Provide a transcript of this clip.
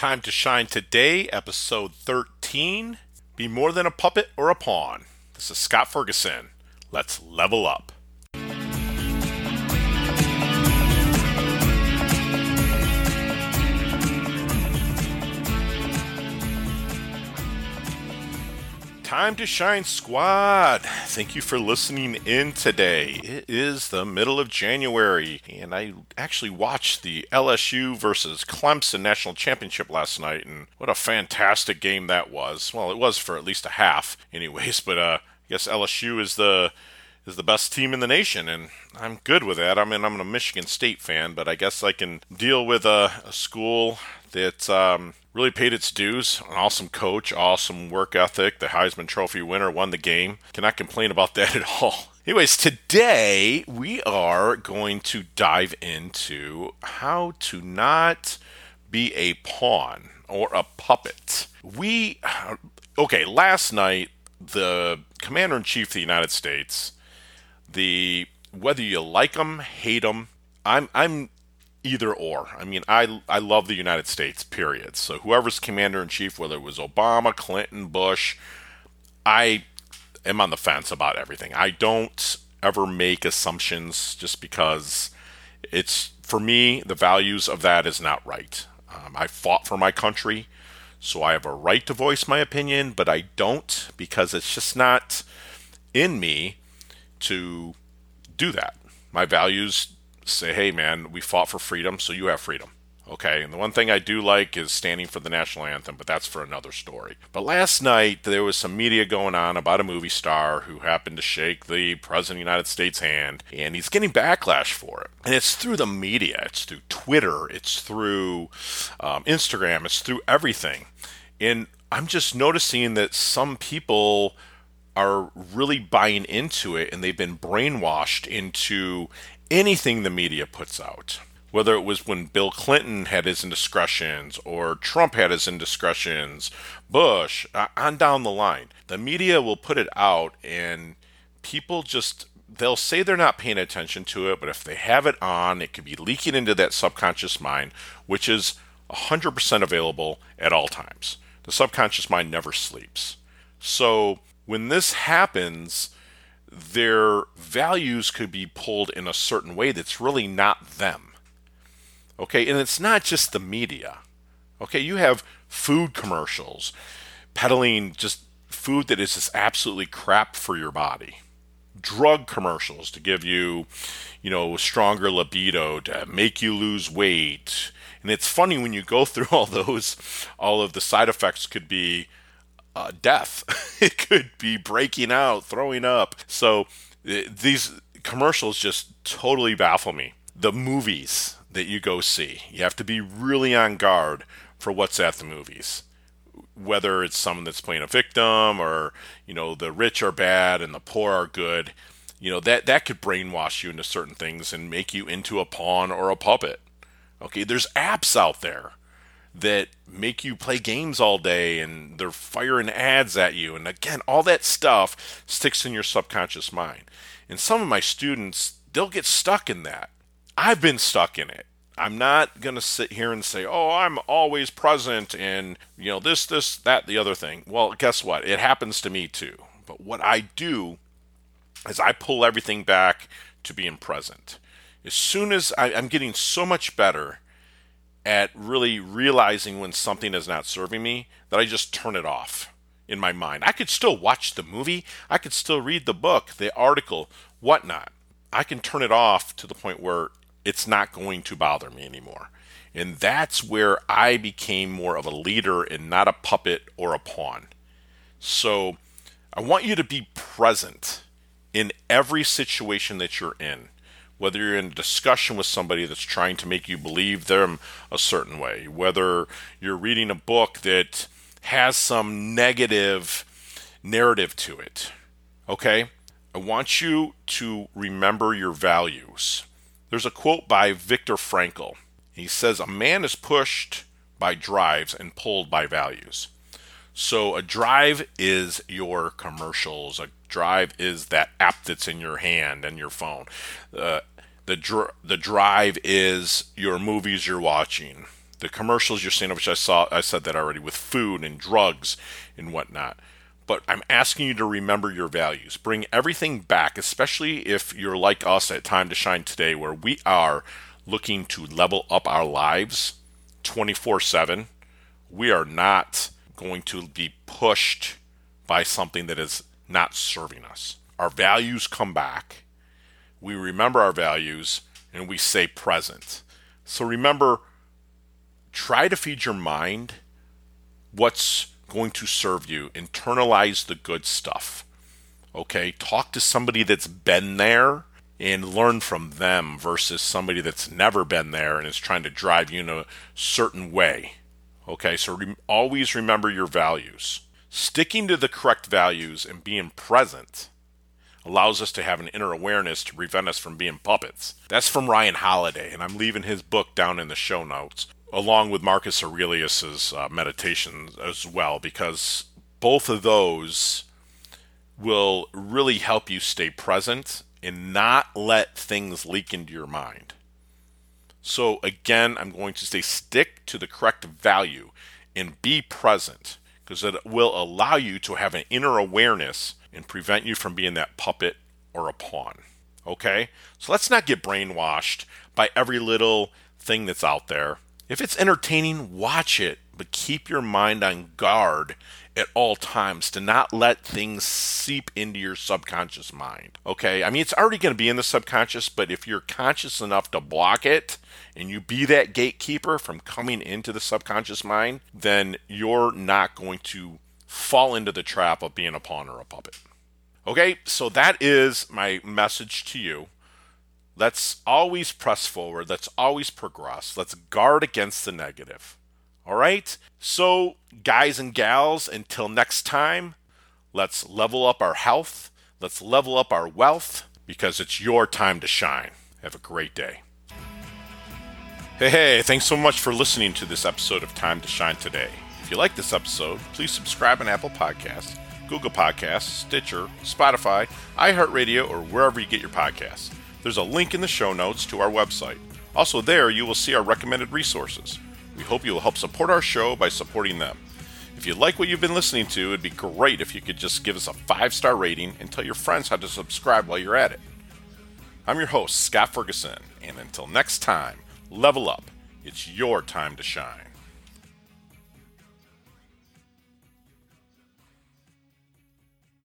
Time to Shine today, episode 13. Be more than a puppet or a pawn. This is Scott Ferguson. Let's level up. Time to Shine Squad. Thank you for listening in today. It is the middle of January, and I actually watched the LSU versus Clemson National Championship last night, and what a fantastic game that was. Well, it was for at least a half, anyways, but uh, I guess LSU is the is the best team in the nation, and I'm good with that. I mean, I'm a Michigan State fan, but I guess I can deal with a, a school that um, really paid its dues. An awesome coach, awesome work ethic. The Heisman Trophy winner won the game. Cannot complain about that at all. Anyways, today we are going to dive into how to not be a pawn or a puppet. We, okay, last night, the Commander in Chief of the United States, the whether you like them, hate them, I'm I'm either or. I mean, I I love the United States. Period. So whoever's commander in chief, whether it was Obama, Clinton, Bush, I am on the fence about everything. I don't ever make assumptions just because it's for me the values of that is not right. Um, I fought for my country, so I have a right to voice my opinion, but I don't because it's just not in me to do that. My values say, hey, man, we fought for freedom, so you have freedom. Okay, and the one thing I do like is standing for the national anthem, but that's for another story. But last night, there was some media going on about a movie star who happened to shake the President of the United States' hand, and he's getting backlash for it. And it's through the media, it's through Twitter, it's through um, Instagram, it's through everything. And I'm just noticing that some people are really buying into it and they've been brainwashed into anything the media puts out. Whether it was when Bill Clinton had his indiscretions or Trump had his indiscretions, Bush, uh, on down the line. The media will put it out and people just they'll say they're not paying attention to it, but if they have it on, it could be leaking into that subconscious mind, which is 100% available at all times. The subconscious mind never sleeps. So when this happens, their values could be pulled in a certain way that's really not them. Okay, and it's not just the media. Okay, you have food commercials peddling just food that is just absolutely crap for your body. Drug commercials to give you, you know, stronger libido, to make you lose weight. And it's funny when you go through all those, all of the side effects could be uh, death. it could be breaking out, throwing up. So uh, these commercials just totally baffle me. The movies that you go see, you have to be really on guard for what's at the movies. Whether it's someone that's playing a victim or, you know, the rich are bad and the poor are good, you know, that, that could brainwash you into certain things and make you into a pawn or a puppet. Okay, there's apps out there that make you play games all day and they're firing ads at you. And again, all that stuff sticks in your subconscious mind. And some of my students, they'll get stuck in that. I've been stuck in it. I'm not going to sit here and say, oh, I'm always present and, you know, this, this, that, the other thing. Well, guess what? It happens to me too. But what I do is I pull everything back to being present. As soon as I, I'm getting so much better at really realizing when something is not serving me that I just turn it off in my mind. I could still watch the movie, I could still read the book, the article, whatnot. I can turn it off to the point where it's not going to bother me anymore. And that's where I became more of a leader and not a puppet or a pawn. So I want you to be present in every situation that you're in whether you're in a discussion with somebody that's trying to make you believe them a certain way, whether you're reading a book that has some negative narrative to it. Okay? I want you to remember your values. There's a quote by Viktor Frankl. He says, A man is pushed by drives and pulled by values. So a drive is your commercials. A drive is that app that's in your hand and your phone. Uh, the dr- the drive is your movies you're watching. the commercials you're seeing, which I saw, I said that already, with food and drugs and whatnot. But I'm asking you to remember your values. Bring everything back, especially if you're like us at Time to Shine today, where we are looking to level up our lives 24 7. We are not going to be pushed by something that is not serving us. Our values come back. We remember our values and we stay present. So remember, try to feed your mind what's going to serve you. Internalize the good stuff. Okay? Talk to somebody that's been there and learn from them versus somebody that's never been there and is trying to drive you in a certain way. Okay? So re- always remember your values. Sticking to the correct values and being present allows us to have an inner awareness to prevent us from being puppets. That's from Ryan Holiday, and I'm leaving his book down in the show notes, along with Marcus Aurelius's uh, meditations as well, because both of those will really help you stay present and not let things leak into your mind. So again, I'm going to say stick to the correct value and be present because it will allow you to have an inner awareness and prevent you from being that puppet or a pawn. Okay? So let's not get brainwashed by every little thing that's out there. If it's entertaining, watch it, but keep your mind on guard at all times to not let things seep into your subconscious mind. Okay? I mean, it's already going to be in the subconscious, but if you're conscious enough to block it and you be that gatekeeper from coming into the subconscious mind, then you're not going to fall into the trap of being a pawn or a puppet. Okay, so that is my message to you. Let's always press forward. Let's always progress. Let's guard against the negative. All right? So, guys and gals, until next time, let's level up our health. Let's level up our wealth because it's your time to shine. Have a great day. Hey, hey, thanks so much for listening to this episode of Time to Shine today. If you like this episode, please subscribe on Apple Podcasts, Google Podcasts, Stitcher, Spotify, iHeartRadio, or wherever you get your podcasts. There's a link in the show notes to our website. Also, there you will see our recommended resources. We hope you will help support our show by supporting them. If you like what you've been listening to, it'd be great if you could just give us a five star rating and tell your friends how to subscribe while you're at it. I'm your host, Scott Ferguson, and until next time, level up. It's your time to shine.